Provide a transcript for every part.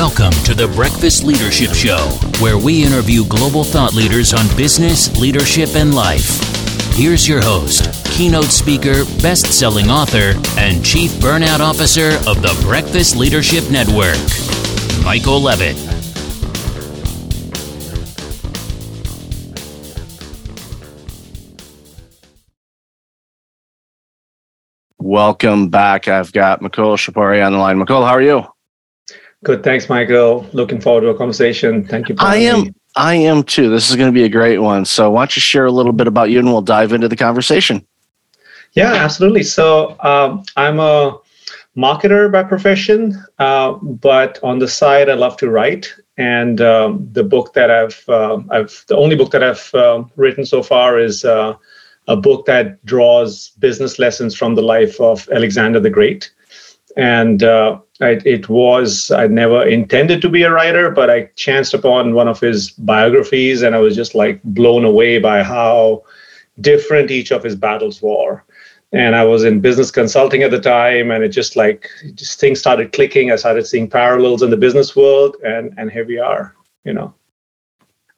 Welcome to the Breakfast Leadership Show, where we interview global thought leaders on business, leadership, and life. Here's your host, keynote speaker, best selling author, and chief burnout officer of the Breakfast Leadership Network, Michael Levitt. Welcome back. I've got Mukul Shapari on the line. Mukul, how are you? Good. Thanks, Michael. Looking forward to a conversation. Thank you. I am. Me. I am too. This is going to be a great one. So, why don't you share a little bit about you, and we'll dive into the conversation. Yeah, absolutely. So, um, I'm a marketer by profession, uh, but on the side, I love to write. And um, the book that I've, uh, I've, the only book that I've uh, written so far is uh, a book that draws business lessons from the life of Alexander the Great. And uh, I, it was, I never intended to be a writer, but I chanced upon one of his biographies and I was just like blown away by how different each of his battles were. And I was in business consulting at the time, and it just like just things started clicking. I started seeing parallels in the business world, and and here we are, you know.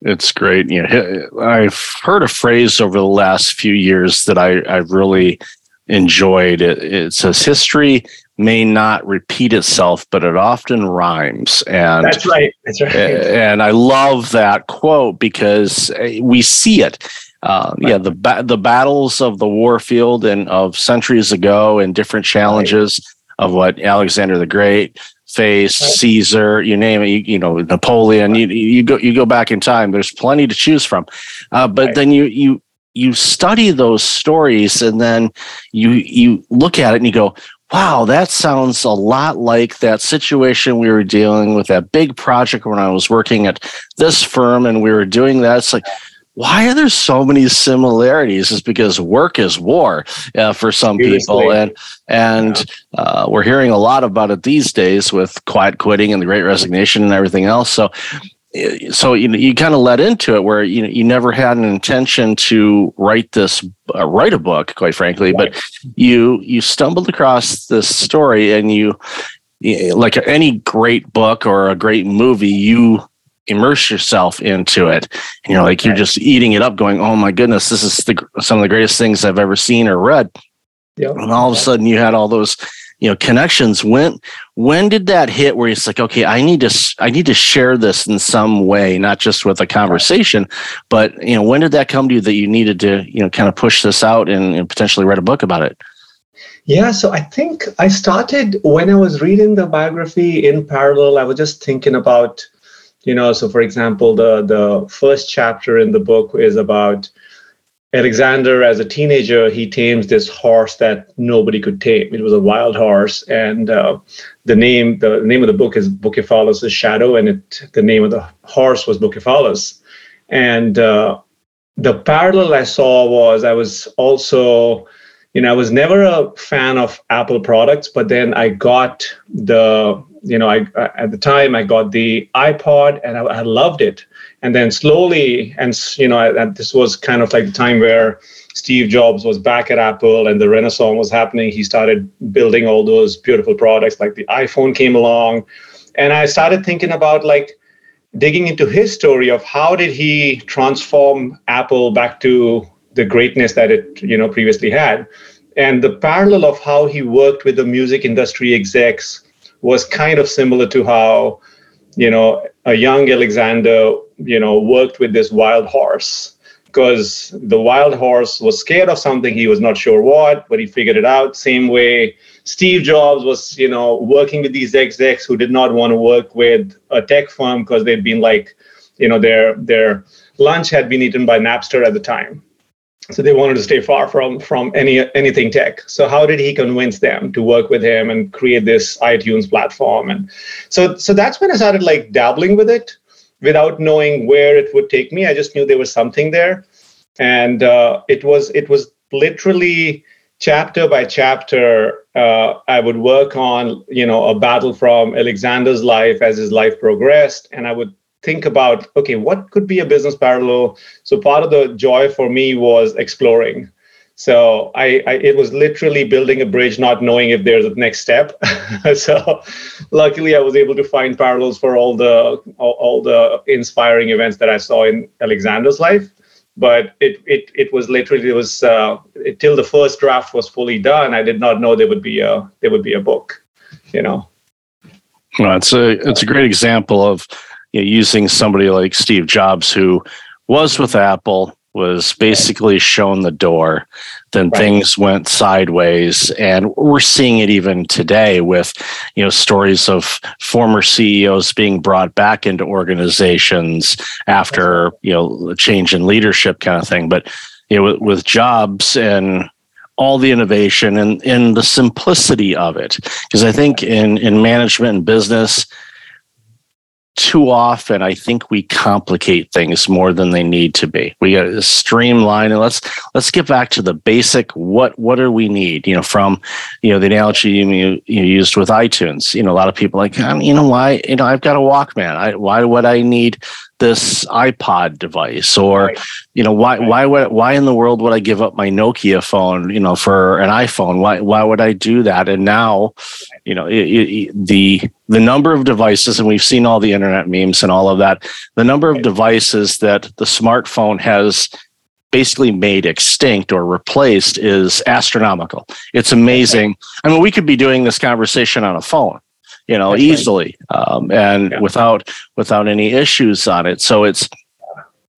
It's great. Know, I've heard a phrase over the last few years that I I really enjoyed. It, it says history may not repeat itself, but it often rhymes. And that's right. That's right. And I love that quote because eh, we see it. Uh, right. Yeah, the ba- the battles of the war field and of centuries ago, and different challenges right. of what Alexander the Great faced, right. Caesar, you name it. You, you know Napoleon. You, you go you go back in time. There's plenty to choose from. Uh, but then you you you study those stories and then you you look at it and you go wow, that sounds a lot like that situation we were dealing with, that big project when I was working at this firm and we were doing that. It's like, why are there so many similarities? It's because work is war uh, for some people, and and yeah. uh, we're hearing a lot about it these days with quiet quitting and the Great Resignation and everything else. So so you you kind of led into it where you know you never had an intention to write this uh, write a book quite frankly right. but you you stumbled across this story and you like any great book or a great movie you immerse yourself into it and you're like you're just eating it up going oh my goodness this is the some of the greatest things i've ever seen or read yep. and all of a sudden you had all those you know connections. When when did that hit where it's like okay i need to i need to share this in some way not just with a conversation but you know when did that come to you that you needed to you know kind of push this out and, and potentially write a book about it? Yeah so i think i started when i was reading the biography in parallel i was just thinking about you know so for example the the first chapter in the book is about Alexander, as a teenager, he tames this horse that nobody could tame. It was a wild horse, and uh, the name the name of the book is Bucephalus' Shadow, and it the name of the horse was Bucephalus. And uh, the parallel I saw was I was also, you know, I was never a fan of Apple products, but then I got the, you know, I at the time I got the iPod, and I, I loved it. And then slowly and you know and this was kind of like the time where steve jobs was back at apple and the renaissance was happening. He started building all those beautiful products like the iphone came along. And i started thinking about like digging into his story of how did he transform apple back to the greatness that it you know previously had. And the parallel of how he worked with the music industry execs was kind of similar to how you know a young alexander you know, worked with this wild horse because the wild horse was scared of something he was not sure what, but he figured it out. Same way Steve Jobs was, you know, working with these execs who did not want to work with a tech firm because they'd been like, you know, their their lunch had been eaten by Napster at the time. So they wanted to stay far from from any anything tech. So how did he convince them to work with him and create this iTunes platform? And so so that's when I started like dabbling with it without knowing where it would take me. I just knew there was something there, and uh, it was it was literally chapter by chapter. Uh, I would work on you know a battle from Alexander's life as his life progressed, and I would think about okay what could be a business parallel so part of the joy for me was exploring So I, I, it was literally building a bridge, not knowing if there's a next step. so luckily, I was able to find parallels for all the all, all, the inspiring events that I saw in Alexander's life. But it it it was literally it was uh, it, till the first draft was fully done. I did not know there would be a there would be a book. You know. Well, it's a it's a great example of you know, using somebody like Steve Jobs who was with Apple was basically shown the door then right. things went sideways. And we're seeing it even today with you know stories of former CEOs being brought back into organizations after you know a change in leadership kind of thing. But you know with, with jobs and all the innovation and, and the simplicity of it. Because i think in in management and business too often I think we complicate things more than they need to be. We got to streamline and let's let's get back to the basic what what do we need? You know, from you know the analogy you, you used with iTunes. You know, a lot of people like um, you know why you know I've got a Walkman. I, why would I need this iPod device or right. you know why right. why would why in the world would I give up my Nokia phone you know for an iPhone? Why why would I do that? And now you know it, it, the the number of devices and we've seen all the internet memes and all of that the number of devices that the smartphone has basically made extinct or replaced is astronomical. It's amazing. I mean we could be doing this conversation on a phone you know, That's easily, right. um, and yeah. without without any issues on it. So it's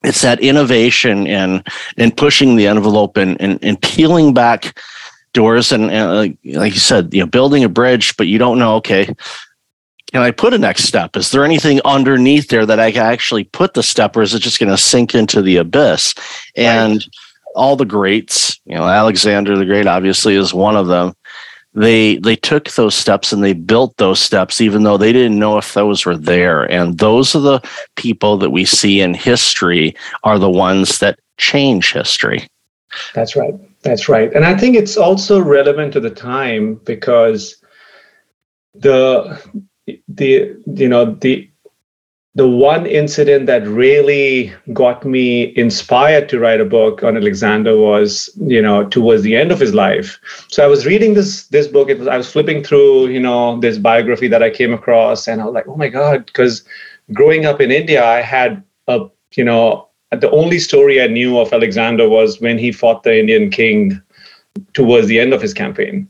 it's that innovation and and pushing the envelope and and, and peeling back doors and, and like you said, you know, building a bridge, but you don't know. Okay, can I put a next step? Is there anything underneath there that I can actually put the step, or is it just going to sink into the abyss? And right. all the greats, you know, Alexander the Great obviously is one of them they they took those steps and they built those steps even though they didn't know if those were there. And those are the people that we see in history are the ones that change history. That's right. That's right. And i think it's also relevant to the time because the the you know the the one incident that really got me inspired to write a book on Alexander was, you know, towards the end of his life. So I was reading this this book. It was I was flipping through, you know, this biography that I came across, and I was like, oh my god, because growing up in India, I had a, you know, the only story I knew of Alexander was when he fought the Indian king towards the end of his campaign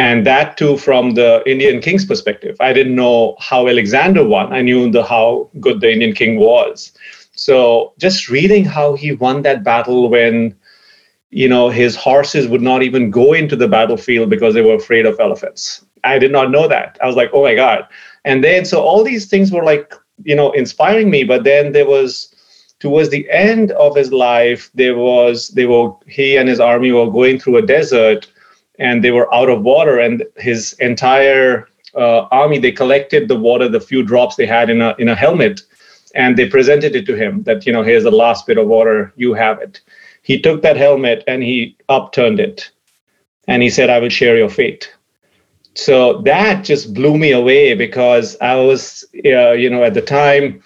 and that too from the indian king's perspective. I didn't know how alexander won. I knew the how good the indian king was. So just reading how he won that battle when you know his horses would not even go into the battlefield because they were afraid of elephants. I did not know that. I was like oh my god. And then so all these things were like you know inspiring me. But then there was towards the end of his life there was they were he and his army were going through a desert and they were out of water and his entire uh, army they collected the water the few drops they had in a in a helmet and they presented it to him that you know here's the last bit of water you have it. He took that helmet and he upturned it. And he said i will share your fate. So that just blew me away because i was uh, you know at the time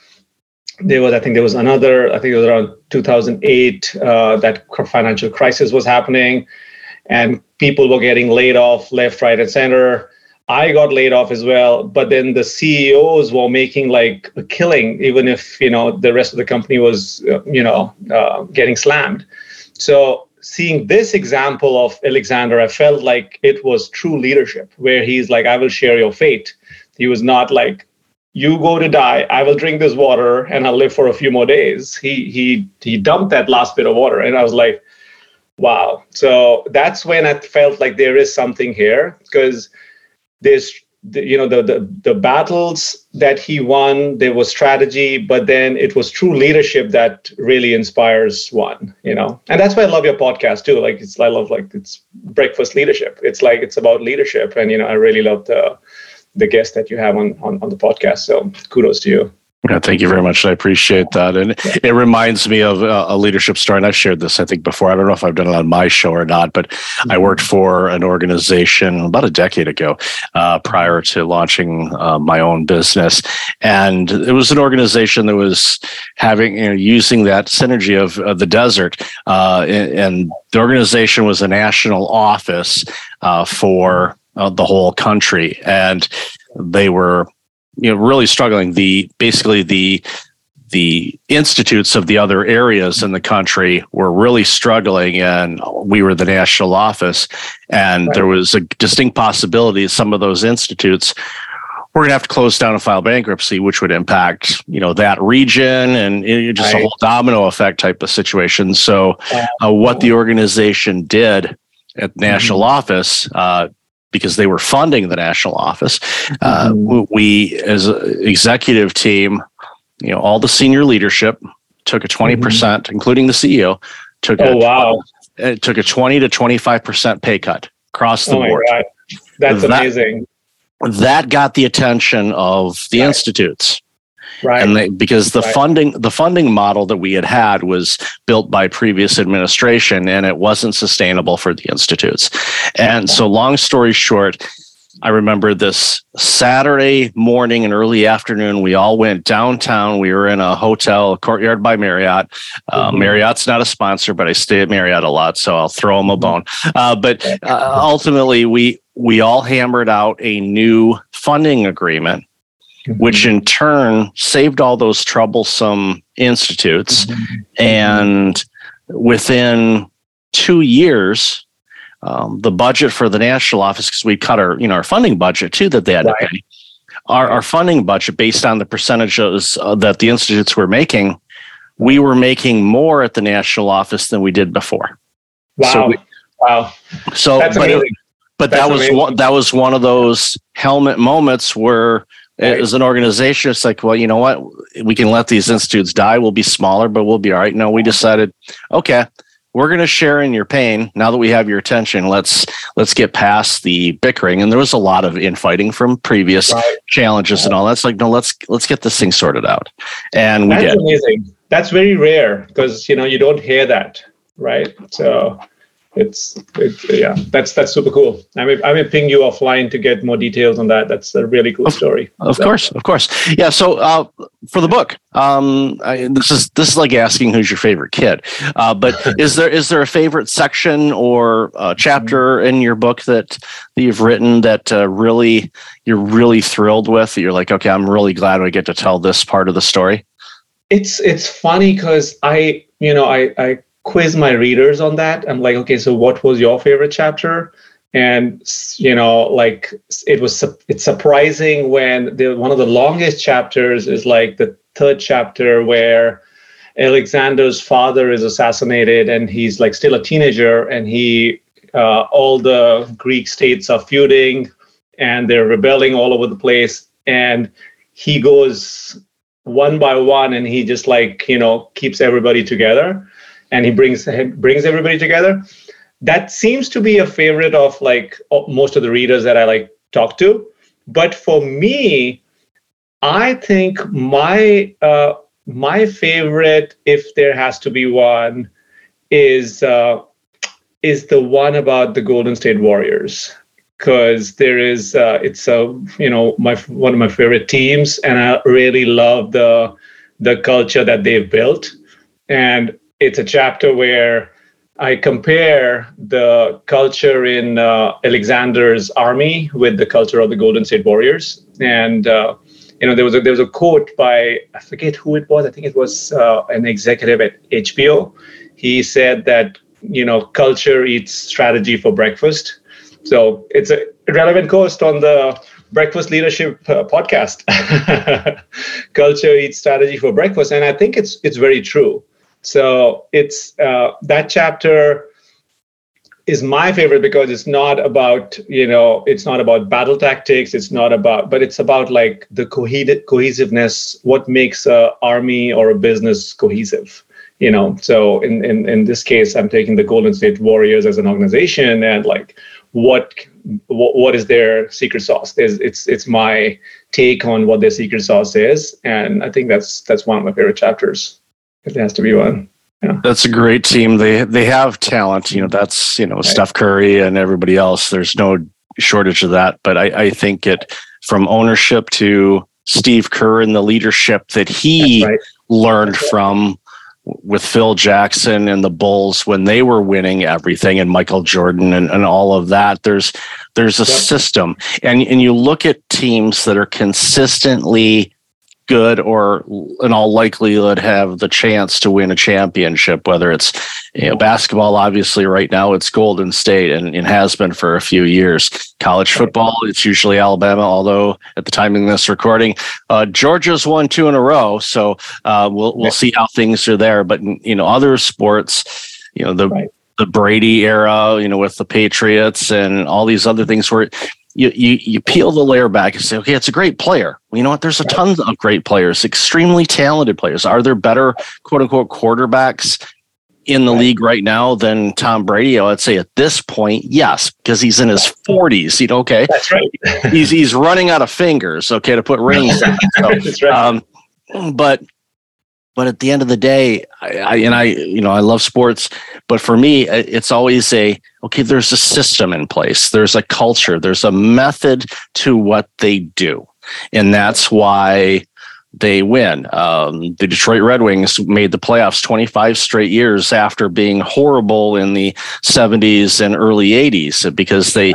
there was i think there was another i think it was around 2008 uh, that financial crisis was happening and people were getting laid off left, right, and center. I got laid off as well, but then the CEOs were making like a killing, even if you know the rest of the company was you know uh, getting slammed. So seeing this example of Alexander, I felt like it was true leadership, where he's like, "I will share your fate." He was not like, "You go to die, I will drink this water and I'll live for a few more days." He he he dumped that last bit of water, and I was like, wow. So that's when i felt like there is something here because there's the, you know the, the the battles that he won there was strategy but then it was true leadership that really inspires one you know? And that's why i love your podcast too. Like it's i love like it's breakfast leadership. It's like it's about leadership and you know i really love the the guest that you have on on, on the podcast so kudos to you Yeah, thank you very much. I appreciate that. And it reminds me of a leadership story. And I've shared this, I think, before. I don't know if I've done it on my show or not, but mm-hmm. I worked for an organization about a decade ago uh, prior to launching uh, my own business. And it was an organization that was having, you know, using that synergy of, of the desert. Uh, and, and, the organization was a national office uh, for uh, the whole country. And they were you know really struggling the basically the the institutes of the other areas in the country were really struggling and we were the national office and right. there was a distinct possibility some of those institutes were going to have to close down and file bankruptcy which would impact you know that region and just right. a whole domino effect type of situation so uh, what the organization did at national mm-hmm. office uh, because they were funding the national office. Uh, mm-hmm. we, as an executive team, you know, all the senior leadership took a 20%, mm-hmm. including the CEO, took oh, a, wow. It took a 20 to 25% pay cut across the oh board. That's that, amazing. That got the attention of the right. institutes right and they, because the right. funding the funding model that we had had was built by previous administration and it wasn't sustainable for the institutes and so long story short I remember this Saturday morning and early afternoon. We all went downtown. We were in a hotel, Courtyard by Marriott. Uh, mm-hmm. Marriott's not a sponsor, but I stay at Marriott a lot, so I'll throw them a bone. Uh, but uh, ultimately, we we all hammered out a new funding agreement mm-hmm. which in turn saved all those troublesome institutes. Mm-hmm. And within two years, um, the budget for the national office, because we cut our, you know, our funding budget too that they had right. to pay. Our, our funding budget, based on the percentages uh, that the institutes were making, we were making more at the national office than we did before. Wow! So we, wow! So, That's but, amazing. but That's that was amazing. one. That was one of those helmet moments where Right. As an organization, it's like, well, you know what? We can let these institutes die. We'll be smaller, but we'll be all right. No, we decided, okay, we're going to share in your pain. Now that we have your attention, let's let's get past the bickering. And there was a lot of infighting from previous right. challenges and all. That's like, no, let's let's get this thing sorted out. And we That's did. amazing. That's very rare because you know you don't hear that, right? So it's it, yeah that's that's super cool. I mean i may ping you offline to get more details on that. That's a really cool story. of so. course of course. Yeah so uh, for the book um, I, this is this is like asking who's your favorite kid. Uh, but is there is there a favorite section or chapter in your book that, that you've written that uh, really you're really thrilled with that you're like okay i'm really glad we get to tell this part of the story it's it's funny because i you know i i quiz my readers on that. I'm like, okay, so what was your favorite chapter? And you know, like it was it's surprising when the one of the longest chapters is like the third chapter where Alexander's father is assassinated and he's like still a teenager and he uh, all the Greek states are feuding and they're rebelling all over the place and he goes one by one and he just like you know keeps everybody together and he brings brings everybody together. That seems to be a favorite of like most of the readers that I like talk to. But for me, I think my uh, my favorite, if there has to be one, is uh, is the one about the Golden State Warriors because there is uh, it's a you know my one of my favorite teams, and I really love the the culture that they've built. And it's a chapter where I compare the culture in uh, Alexander's army with the culture of the Golden State Warriors. And uh, you know, there was a there was a quote by I forget who it was. I think it was uh, an executive at HBO. He said that you know, culture eats strategy for breakfast. So it's a relevant quote on the Breakfast Leadership uh, podcast. culture eats strategy for breakfast, and I think it's it's very true. So it's uh, that chapter is my favorite because it's not about you know it's not about battle tactics it's not about but it's about like the cohesiveness what makes a army or a business cohesive you know so in, in in this case i'm taking the golden state warriors as an organization and like what what, what is their secret sauce. is it's it's my take on what their secret sauce is, and I think that's that's one of my favorite chapters. It has to be one. Yeah. That's a great team. They they have talent. You know, that's you know right. Steph Curry and everybody else. There's no shortage of that. But I, I think it from ownership to Steve Kerr and the leadership that he right. learned right. from with Phil Jackson and the Bulls when they were winning everything and Michael Jordan and, and all of that. There's there's a yep. system. And and you look at teams that are consistently good or in all likelihood have the chance to win a championship whether it's you know, basketball obviously right now it's golden state and it has been for a few years. College football it's usually alabama although at the time of this recording uh, georgia's won two in a row. So uh, we'll, we'll see how things are there. But you know other sports you know the right. the brady era you know with the patriots and all these other things where you, you you peel the layer back and say, okay, it's a great player. Well, you know what? There's a ton of great players, extremely talented players. Are there better quote unquote quarterbacks in the right. league right now than Tom Brady? I'd say at this point, yes, because he's in his 40s. You know, okay, that's right. he's he's running out of fingers. Okay, to put rings. in. So, that's right. Um, but but at the end of the day, I, I, and I, you know, I love sports, but for me, it's always a okay. There's a system in place. There's a culture. There's a method to what they do, and that's why they win. Um, the Detroit Red Wings made the playoffs 25 straight years after being horrible in the 70s and early 80s because they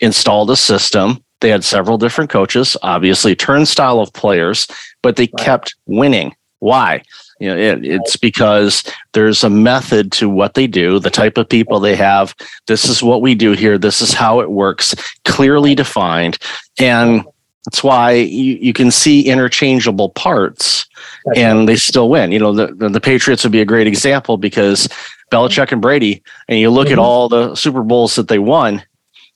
installed a system. They had several different coaches, obviously turnstile of players, but they kept winning why? You know, it, it's because there's a method to what they do, the type of people they have. This is what we do here. This is how it works, clearly defined. And that's why you, you can see interchangeable parts and they still win. You know, the, the, Patriots would be a great example because Belichick and Brady, and you look mm-hmm. at all the Super Bowls that they won,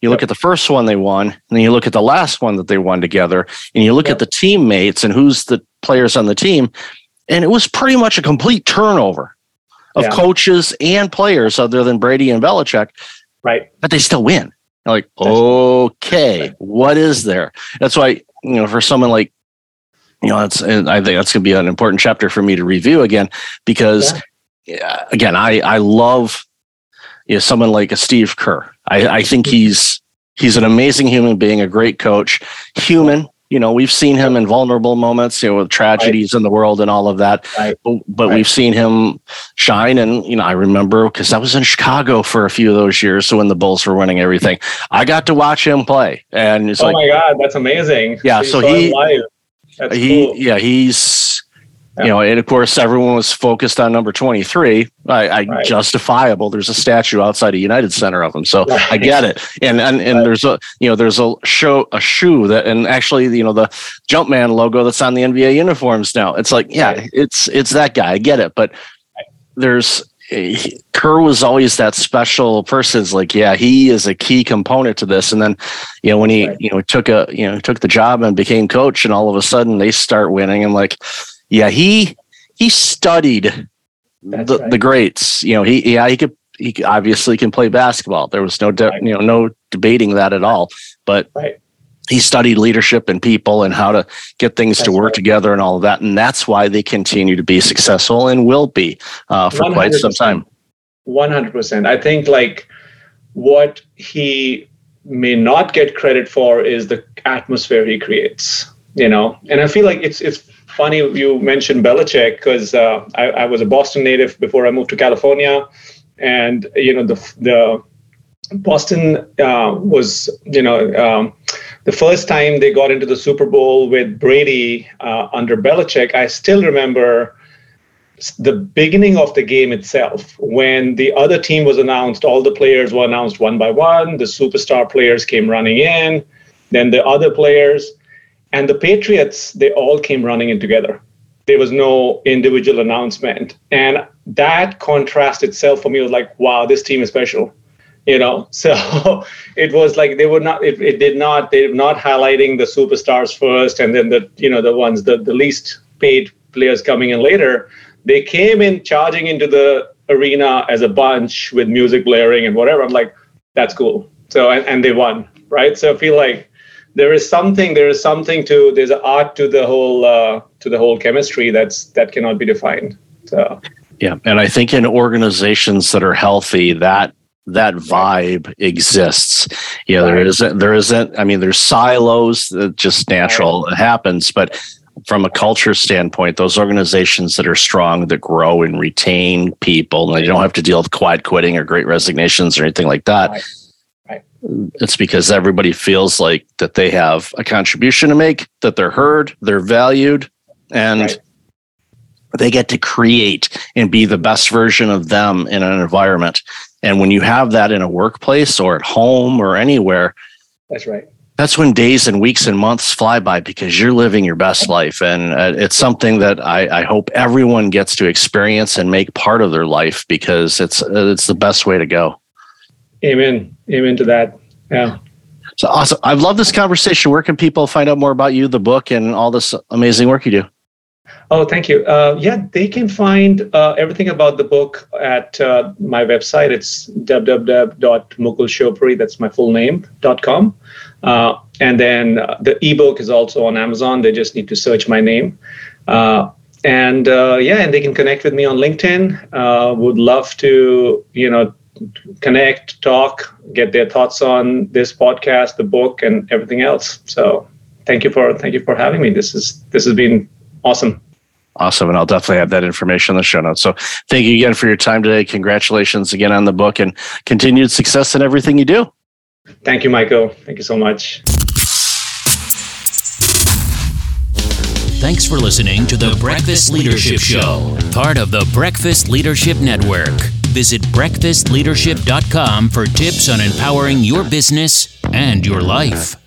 you look at the first one they won, and then you look at the last one that they won together, and you look yep. at the teammates and who's the players on the team and it was pretty much a complete turnover of yeah. coaches and players other than Brady and Belichick. Right. But they still win. You're like, okay, what is there? That's why, you know, for someone like, you know, that's, and I think that's going to be an important chapter for me to review again, because yeah. again, I, I love, you know, someone like a Steve Kerr. I, I think mm-hmm. he's, he's an amazing human being, a great coach, human, you know, we've seen him in vulnerable moments, you know, with tragedies right. in the world and all of that. Right. But, but right. we've seen him shine. And, you know, I remember because I was in Chicago for a few of those years. So when the Bulls were winning everything, I got to watch him play. And it's oh like, my God, that's amazing. Yeah. So, so he, he, cool. yeah, he's, yeah. You know, and of course, everyone was focused on number 23. I, I right. justifiable. There's a statue outside of United Center of him, so right. I get it. And and and right. there's a you know there's a show a shoe that and actually you know the Jumpman logo that's on the NBA uniforms now. It's like yeah, it's it's that guy. I get it, but there's eh, Kerr was always that special person. It's like, yeah, he is a key component to this. And then, you know, when he, you know, took a, you know, took the job and became coach, and all of a sudden they start winning. And like, yeah, he he studied the, right. the greats. You know, he yeah he could he obviously can play basketball. There was no de- right. you know no debating that at all. But right. he studied leadership and people and how to get things that's to work together and all of that. And that's why they continue to be successful and will be uh, for 100%. quite some time. One hundred percent. I think like what he may not get credit for is the atmosphere he creates. You know, and I feel like it's it's funny you mentioned Belichick because uh, I, I, was a Boston native before I moved to California, and you know the the Boston uh, was you know um, the first time they got into the Super Bowl with Brady uh, under Belichick. I still remember the beginning of the game itself when the other team was announced all the players were announced one by one the superstar players came running in then the other players and the Patriots, they all came running in together. There was no individual announcement. And that contrast itself for me was like, wow, this team is special. You know, so it was like they were not, it, it did not, they were not highlighting the superstars first and then the, you know, the ones, the, the least paid players coming in later. They came in charging into the arena as a bunch with music blaring and whatever. I'm like, that's cool So and, and they won, right? So I feel like there is something there is something to there's an art to the whole uh, to the whole chemistry that's that cannot be defined. So yeah, and I think in organizations that are healthy, that that vibe exists. yeah right. there isn't there isn't. I mean, there's silos that just natural right. happens, but from a culture standpoint, those organizations that are strong, that grow and retain people, and they don't have to deal with quiet quitting or great resignations or anything like that. Right. It's because everybody feels like that they have a contribution to make, that they're heard, they're valued, and right. they get to create and be the best version of them in an environment. And when you have that in a workplace or at home or anywhere, that's right that's when days and weeks and months fly by because you're living your best life and uh, it's something that I, I, hope everyone gets to experience and make part of their life because it's it's the best way to go amen amen to that yeah so awesome i've loved this conversation where can people find out more about you the book and all this amazing work you do Oh, thank you. Uh, yeah, they can find uh, everything about the book at uh, my website. It's www.mukulshopri, that's my full name, .com. Uh, and then uh, the ebook is also on Amazon. They just need to search my name. Uh, and yeah, and they can connect with me on LinkedIn. would love to, you know, connect, talk, get their thoughts on this podcast, the book, and everything else. So thank you for thank you for having me. This is this has been awesome. Awesome. And I'll definitely have that information in the show notes. So thank you again for your time today. Congratulations again on the book and continued success in everything you do. Thank you, Michael. Thank you so much. Thanks for listening to the Breakfast Leadership Show, part of the Breakfast Leadership Network. Visit breakfastleadership.com for tips on empowering your business and your life.